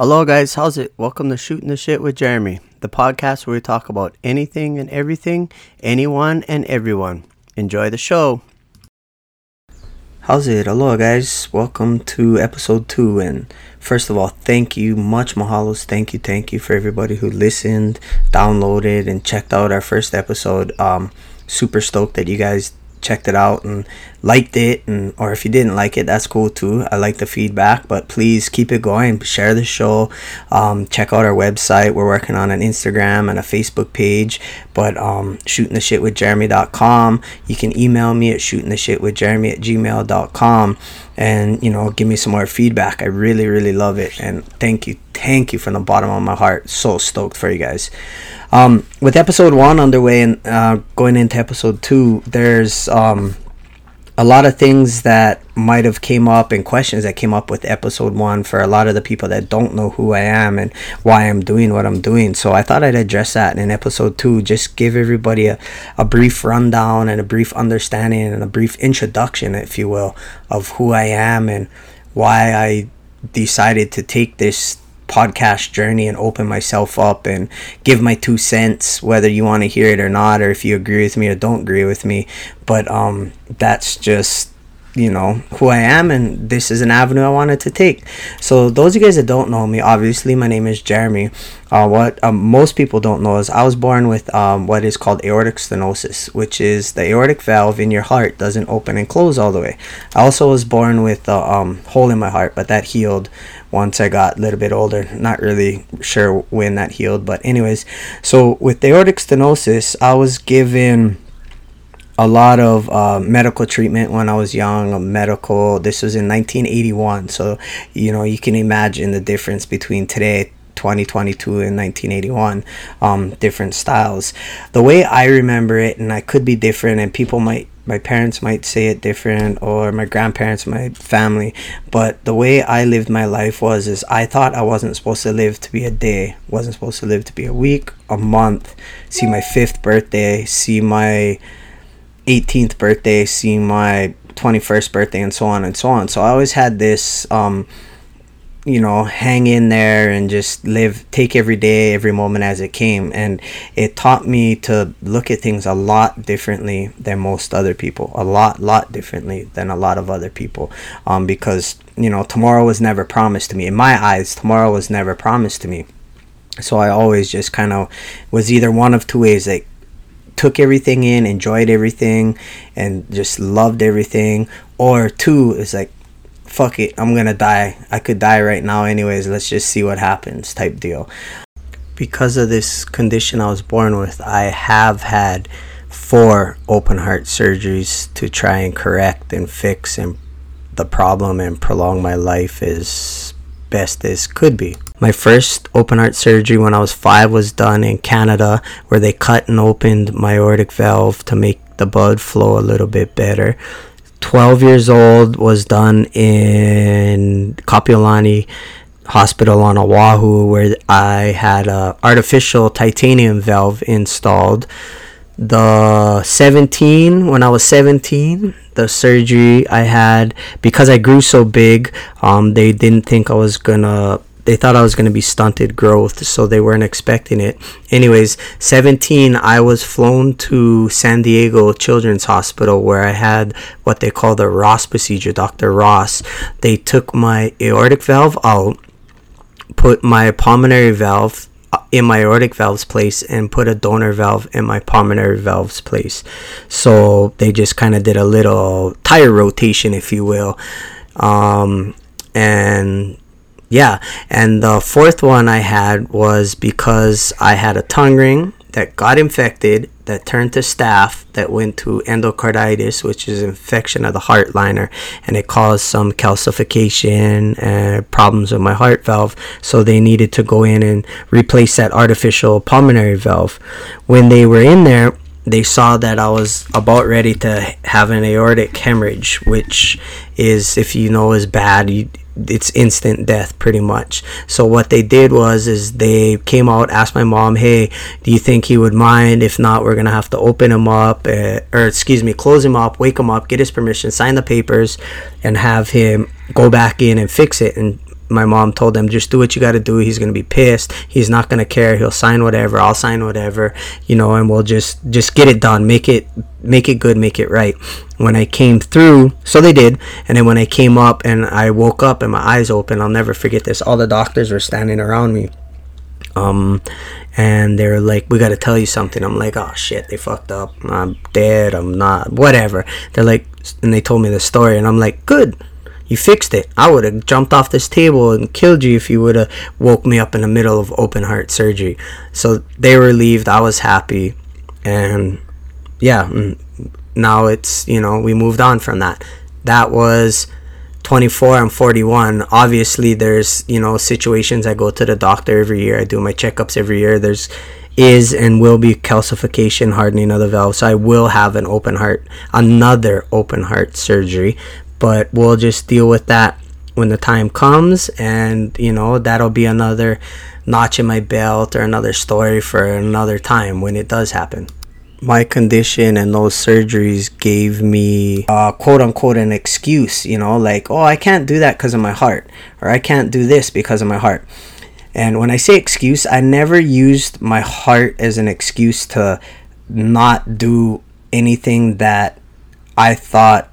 Hello, guys. How's it? Welcome to Shooting the Shit with Jeremy, the podcast where we talk about anything and everything, anyone and everyone. Enjoy the show. How's it? Hello, guys. Welcome to episode two. And first of all, thank you, much mahalos. Thank you, thank you for everybody who listened, downloaded, and checked out our first episode. Um, super stoked that you guys checked it out and liked it and or if you didn't like it that's cool too. I like the feedback but please keep it going. Share the show. Um, check out our website. We're working on an instagram and a facebook page but um, shooting the shit with jeremy.com you can email me at shooting the shit with jeremy at gmail.com and you know give me some more feedback. I really really love it. And thank you thank you from the bottom of my heart. So stoked for you guys. Um, with episode one underway and uh, going into episode two, there's um, a lot of things that might have came up and questions that came up with episode one for a lot of the people that don't know who I am and why I'm doing what I'm doing. So I thought I'd address that in episode two. Just give everybody a, a brief rundown and a brief understanding and a brief introduction, if you will, of who I am and why I decided to take this podcast journey and open myself up and give my two cents whether you want to hear it or not or if you agree with me or don't agree with me but um that's just you know who I am and this is an avenue I wanted to take. So those of you guys that don't know me, obviously my name is Jeremy. Uh, what um, most people don't know is I was born with um, what is called aortic stenosis, which is the aortic valve in your heart doesn't open and close all the way. I also was born with a um, hole in my heart, but that healed once I got a little bit older. Not really sure when that healed, but anyways. So with aortic stenosis, I was given a lot of uh, medical treatment when I was young. Medical. This was in 1981, so you know you can imagine the difference between today. 2022 and 1981 um, different styles the way i remember it and i could be different and people might my parents might say it different or my grandparents my family but the way i lived my life was is i thought i wasn't supposed to live to be a day wasn't supposed to live to be a week a month see my fifth birthday see my 18th birthday, seeing my 21st birthday, and so on and so on. So I always had this, um, you know, hang in there and just live, take every day, every moment as it came. And it taught me to look at things a lot differently than most other people, a lot, lot differently than a lot of other people. Um, because, you know, tomorrow was never promised to me. In my eyes, tomorrow was never promised to me. So I always just kind of was either one of two ways like took everything in, enjoyed everything, and just loved everything. Or two is like, fuck it, I'm gonna die. I could die right now, anyways. Let's just see what happens, type deal. Because of this condition I was born with, I have had four open heart surgeries to try and correct and fix and the problem and prolong my life as best as could be. My first open heart surgery when I was five was done in Canada, where they cut and opened my aortic valve to make the blood flow a little bit better. 12 years old was done in Kapiolani Hospital on Oahu, where I had a artificial titanium valve installed. The 17, when I was 17, the surgery I had because I grew so big, um, they didn't think I was gonna they thought I was going to be stunted growth, so they weren't expecting it. Anyways, 17, I was flown to San Diego Children's Hospital where I had what they call the Ross procedure, Dr. Ross. They took my aortic valve out, put my pulmonary valve uh, in my aortic valve's place and put a donor valve in my pulmonary valve's place. So they just kind of did a little tire rotation, if you will. Um, and yeah, and the fourth one I had was because I had a tongue ring that got infected, that turned to staph, that went to endocarditis, which is infection of the heart liner, and it caused some calcification and problems with my heart valve. So they needed to go in and replace that artificial pulmonary valve. When they were in there, they saw that I was about ready to have an aortic hemorrhage, which is, if you know, is bad. It's instant death pretty much. So what they did was is they came out asked my mom hey do you think he would mind? If not we're gonna have to open him up uh, or excuse me close him up wake him up get his permission sign the papers and have him go back in and fix it. And my mom told them just do what you got to do. He's going to be pissed. He's not going to care. He'll sign whatever. I'll sign whatever you know and we'll just just get it done. Make it make it good make it right. When i came through so they did and then when i came up and i woke up and my eyes open i'll never forget this. All the doctors were standing around me um and they're like we got to tell you something. I'm like oh shit. They fucked up. I'm dead. I'm not whatever. They're like and they told me the story and i'm like good you fixed it. I would have jumped off this table and killed you if you would have woke me up in the middle of open heart surgery. So they were relieved. I was happy. And yeah mm, now it's you know we moved on from that. That was 24 i'm 41 obviously there's you know situations. I go to the doctor every year. I do my checkups every year. There's is and will be calcification hardening of the valve. So i will have an open heart another open heart surgery but we'll just deal with that when the time comes and you know that'll be another notch in my belt or another story for another time when it does happen. My condition and those surgeries gave me uh, quote unquote an excuse you know like oh i can't do that because of my heart or i can't do this because of my heart. And when i say excuse i never used my heart as an excuse to not do anything that i thought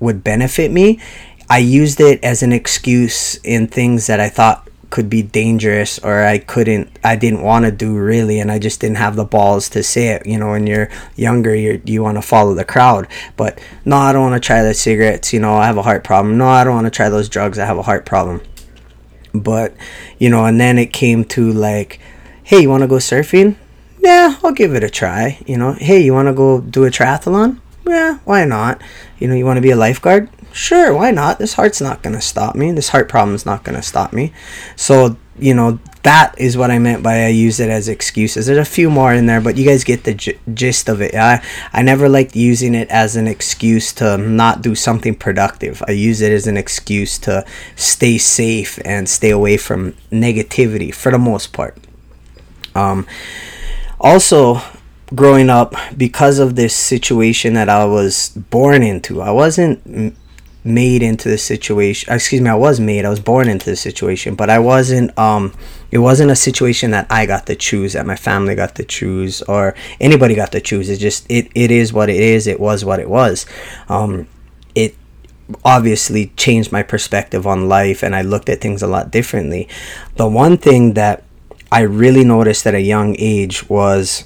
would benefit me. I used it as an excuse in things that i thought could be dangerous or I couldn't I didn't want to do really and I just didn't have the balls to say it. You know when you're younger you you want to follow the crowd. But no I don't want to try the cigarettes you know I have a heart problem. No I don't want to try those drugs I have a heart problem. But you know and then it came to like hey you want to go surfing? Yeah I'll give it a try you know. Hey you want to go do a triathlon yeah why not you know you want to be a lifeguard sure, why not? This heart's not going to stop me. This heart problem's not going to stop me. So, you know, that is what I meant by I use it as excuses. There's a few more in there, but you guys get the g- gist of it. I, I never liked using it as an excuse to not do something productive. I use it as an excuse to stay safe and stay away from negativity for the most part. Um, also, growing up, because of this situation that I was born into, I wasn't made into the situation excuse me i was made i was born into the situation but i wasn't um it wasn't a situation that i got to choose that my family got to choose or anybody got to choose. It just it, it is what it is. It was what it was. Um it obviously changed my perspective on life and i looked at things a lot differently. The one thing that i really noticed at a young age was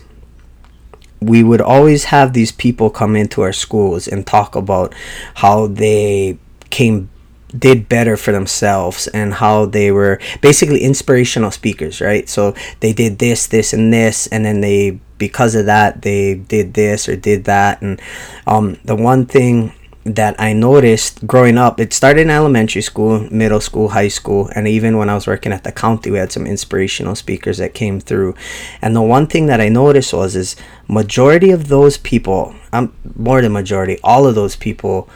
we would always have these people come into our schools and talk about how they came did better for themselves and how they were basically inspirational speakers right? So they did this this and this and then they because of that they did this or did that. And um, the one thing that I noticed growing up. It started in elementary school, middle school, high school, and even when I was working at the county, we had some inspirational speakers that came through. And the one thing that I noticed was is majority of those people, I'm more than majority, all of those people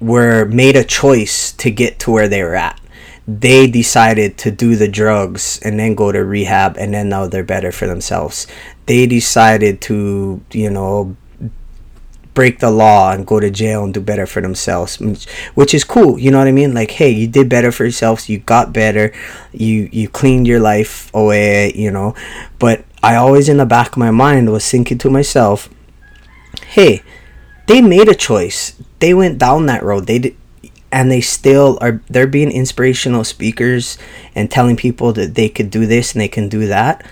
were made a choice to get to where they were at. They decided to do the drugs and then go to rehab, and then now they're better for themselves. They decided to, you know, break the law and go to jail and do better for themselves which is cool you know what i mean? Like hey you did better for yourselves you got better you you cleaned your life away you know? But i always in the back of my mind was thinking to myself hey they made a choice. They went down that road. They did and they still are they're being inspirational speakers and telling people that they could do this and they can do that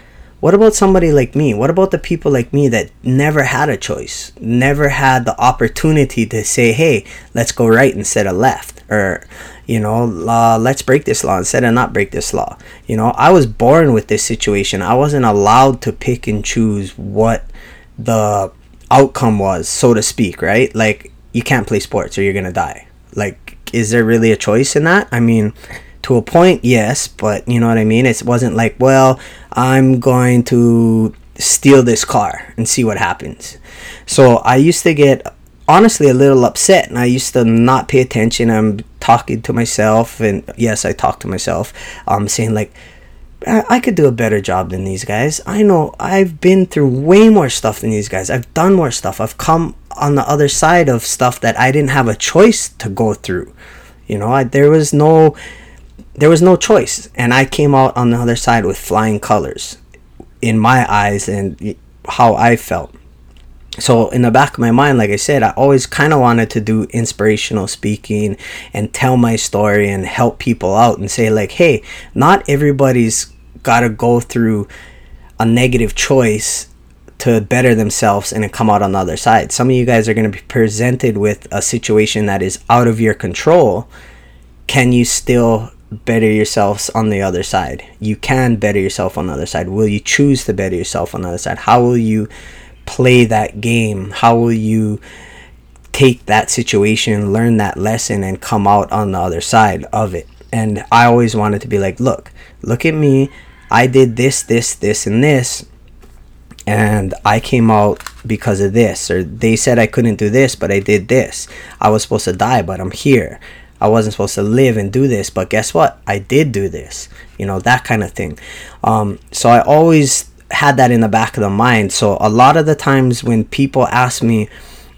what about somebody like me? What about the people like me that never had a choice, never had the opportunity to say, hey, let's go right instead of left? Or, you know, uh, let's break this law instead of not break this law. You know, I was born with this situation. I wasn't allowed to pick and choose what the outcome was, so to speak, right? Like, you can't play sports or you're going to die. Like, is there really a choice in that? I mean, to a point, yes, but you know what I mean? It wasn't like, well, I'm going to steal this car and see what happens. So I used to get honestly a little upset and I used to not pay attention. I'm talking to myself and yes, I talk to myself. I'm um, saying like I could do a better job than these guys. I know I've been through way more stuff than these guys. I've done more stuff. I've come on the other side of stuff that I didn't have a choice to go through. You know, I, there was no there was no choice. And I came out on the other side with flying colors in my eyes and how I felt. So, in the back of my mind, like I said, I always kind of wanted to do inspirational speaking and tell my story and help people out and say, like, hey, not everybody's got to go through a negative choice to better themselves and come out on the other side. Some of you guys are going to be presented with a situation that is out of your control. Can you still better yourselves on the other side. You can better yourself on the other side. Will you choose to better yourself on the other side? How will you play that game? How will you take that situation, learn that lesson, and come out on the other side of it? And I always wanted to be like, look, look at me. I did this, this, this, and this. And I came out because of this. Or they said I couldn't do this, but I did this. I was supposed to die, but I'm here I wasn't supposed to live and do this, but guess what? I did do this. You know, that kind of thing. Um, so I always had that in the back of the mind. So a lot of the times when people ask me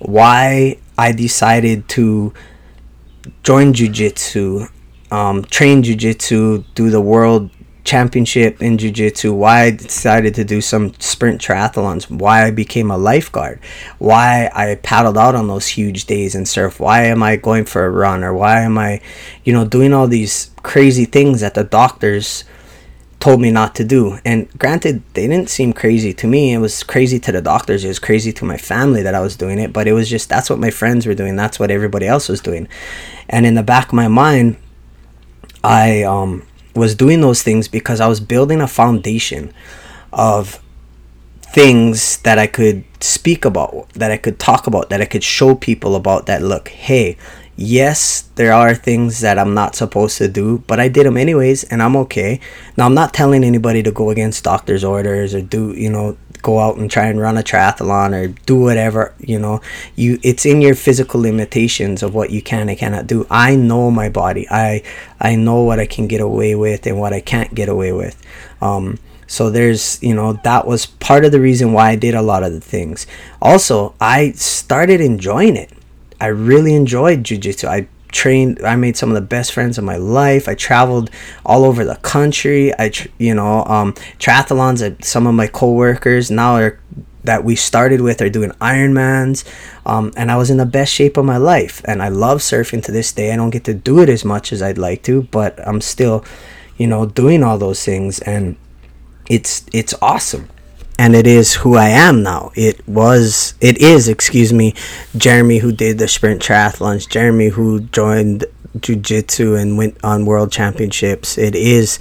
why I decided to join jujitsu, um, train jujitsu, do the world championship in jiu-jitsu why i decided to do some sprint triathlons why i became a lifeguard why i paddled out on those huge days and surf why am i going for a run or why am i you know doing all these crazy things that the doctors told me not to do. And granted they didn't seem crazy to me. It was crazy to the doctors. It was crazy to my family that i was doing it. But it was just that's what my friends were doing. That's what everybody else was doing. And in the back of my mind i um was doing those things because I was building a foundation of things that I could speak about, that I could talk about, that I could show people about that look, hey, yes, there are things that I'm not supposed to do, but I did them anyways and I'm okay. Now, I'm not telling anybody to go against doctor's orders or do, you know, go out and try and run a triathlon or do whatever you know you it's in your physical limitations of what you can and cannot do. I know my body. I i know what i can get away with and what i can't get away with. Um, so there's you know that was part of the reason why i did a lot of the things. Also i started enjoying it. I really enjoyed jiu-jitsu. I trained i made some of the best friends of my life. I traveled all over the country. I you know um, triathlons at some of my coworkers now are that we started with are doing ironmans um, and i was in the best shape of my life. And i love surfing to this day. I don't get to do it as much as i'd like to but i'm still you know doing all those things and it's it's awesome and it is who I am now. It was, it is, excuse me, Jeremy who did the sprint triathlons, Jeremy who joined jiu-jitsu and went on world championships. It is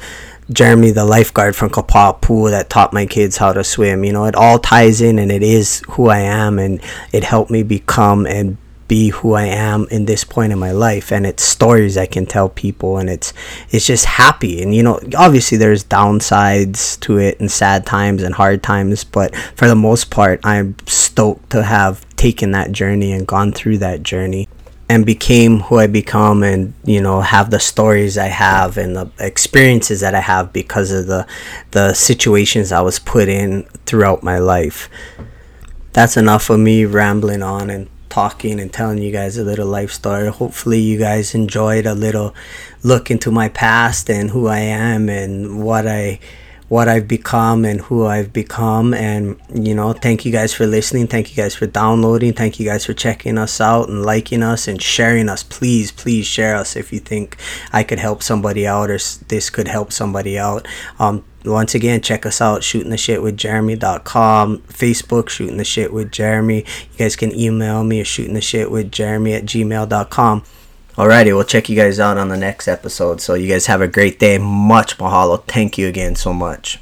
Jeremy, the lifeguard from Kapaa Pool that taught my kids how to swim. You know, it all ties in and it is who I am and it helped me become and be who I am in this point in my life and it's stories I can tell people and it's it's just happy. And you know obviously there's downsides to it and sad times and hard times but for the most part I'm stoked to have taken that journey and gone through that journey and became who I become and you know have the stories I have and the experiences that I have because of the the situations I was put in throughout my life. That's enough of me rambling on and talking and telling you guys a little life story. Hopefully, you guys enjoyed a little look into my past and who I am and what I what I've become and who I've become. And, you know, thank you guys for listening. Thank you guys for downloading. Thank you guys for checking us out and liking us and sharing us. Please, please share us if you think I could help somebody out or this could help somebody out. Um, once again, check us out, shooting the shit with Jeremy.com, Facebook, shooting the shit with Jeremy. You guys can email me at shooting the shit with Jeremy at gmail.com. Alrighty, we'll check you guys out on the next episode. So you guys have a great day. Much mahalo. Thank you again so much.